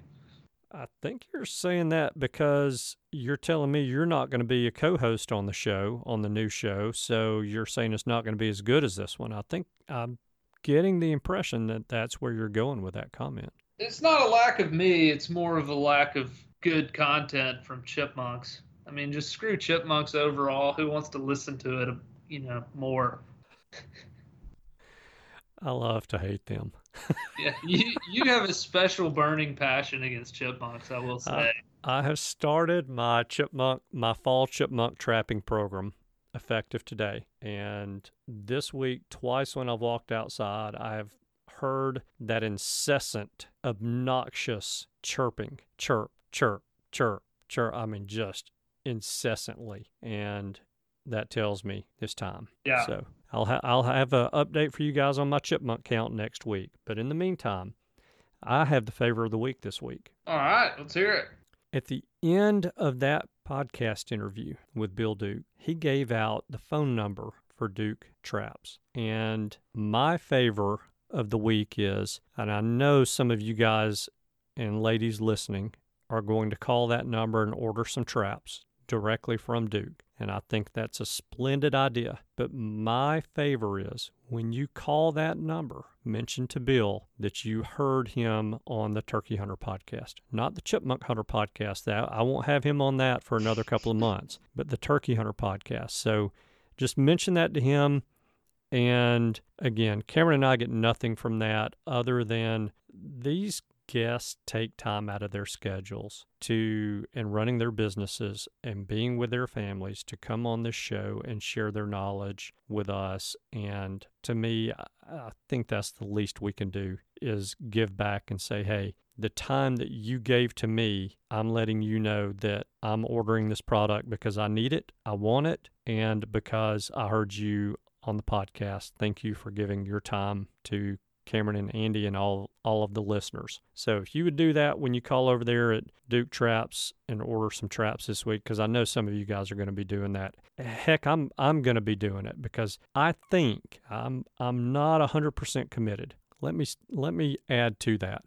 I think you're saying that because you're telling me you're not going to be a co-host on the show, on the new show. So you're saying it's not going to be as good as this one. I think I'm getting the impression that that's where you're going with that comment. It's not a lack of me. It's more of a lack of good content from chipmunks. I mean, just screw chipmunks overall. Who wants to listen to it, you know, more? I love to hate them. yeah, you you have a special burning passion against chipmunks. I will say. I have started my chipmunk, my fall chipmunk trapping program, effective today. And this week, twice when I've walked outside, I have heard that incessant, obnoxious chirping, chirp, chirp, chirp, chirp. I mean, just incessantly, and that tells me it's time. Yeah. So I'll ha- I'll have an update for you guys on my chipmunk count next week. But in the meantime, I have the favor of the week this week. All right, let's hear it. At the end of that podcast interview with Bill Duke, he gave out the phone number for Duke traps. And my favor of the week is, and I know some of you guys and ladies listening are going to call that number and order some traps directly from Duke. And I think that's a splendid idea. But my favor is when you call that number, mention to Bill that you heard him on the Turkey Hunter podcast, not the Chipmunk Hunter podcast. That I won't have him on that for another couple of months, but the Turkey Hunter podcast. So just mention that to him. And again, Cameron and I get nothing from that other than these guests take time out of their schedules to and running their businesses and being with their families to come on this show and share their knowledge with us. And to me I think that's the least we can do is give back and say hey the time that you gave to me I'm letting you know that I'm ordering this product because I need it I want it and because I heard you on the podcast. Thank you for giving your time to Cameron and Andy and all all of the listeners. So if you would do that when you call over there at Duke Traps and order some traps this week, because I know some of you guys are going to be doing that. Heck, I'm I'm going to be doing it because I think I'm I'm not hundred percent committed. Let me let me add to that.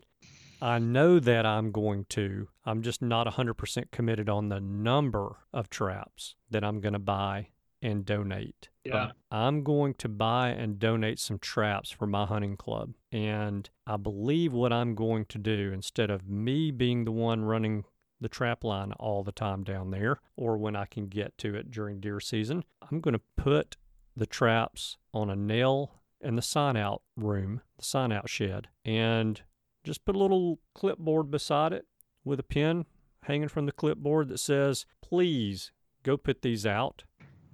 I know that I'm going to. I'm just not 100% committed on the number of traps that I'm going to buy and donate. Yeah. Um, I'm going to buy and donate some traps for my hunting club. And I believe what I'm going to do, instead of me being the one running the trap line all the time down there, or when I can get to it during deer season, I'm going to put the traps on a nail in the sign out room, the sign out shed, and just put a little clipboard beside it with a pin hanging from the clipboard that says, please go put these out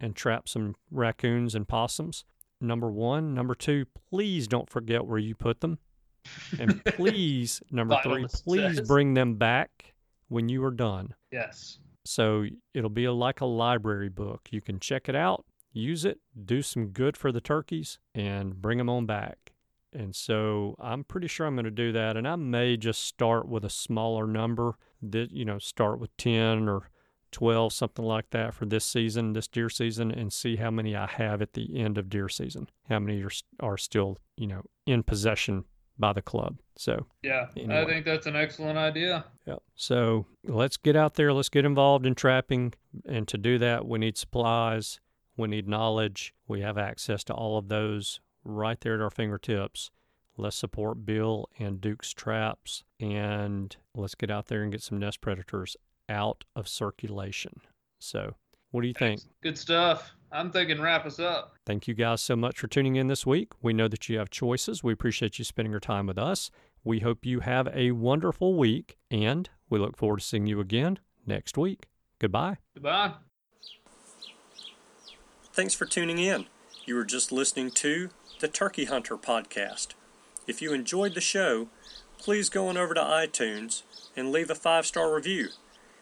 and trap some raccoons and possums. Number one. Number two, please don't forget where you put them. And please, number three, please says. bring them back when you are done. Yes. So it'll be a, like a library book. You can check it out, use it, do some good for the turkeys, and bring them on back. And so I'm pretty sure I'm going to do that. And I may just start with a smaller number that, you know, start with 10 or 12, something like that for this season, this deer season, and see how many I have at the end of deer season. How many are, are still, you know, in possession by the club. So, Yeah. I think that's an excellent idea. yeah. So let's get out there. Let's get involved in trapping. And to do that, we need supplies. We need knowledge. We have access to all of those right there at our fingertips. Let's support Bill and Duke's traps. And let's get out there and get some nest predators out of circulation. So, what do you think? Good stuff. I'm thinking wrap us up. Thank you guys so much for tuning in this week. We know that you have choices. We appreciate you spending your time with us. We hope you have a wonderful week, and we look forward to seeing you again next week. Goodbye. Goodbye. Thanks for tuning in. You were just listening to the Turkey Hunter podcast. If you enjoyed the show, please go on over to iTunes and leave a five star review.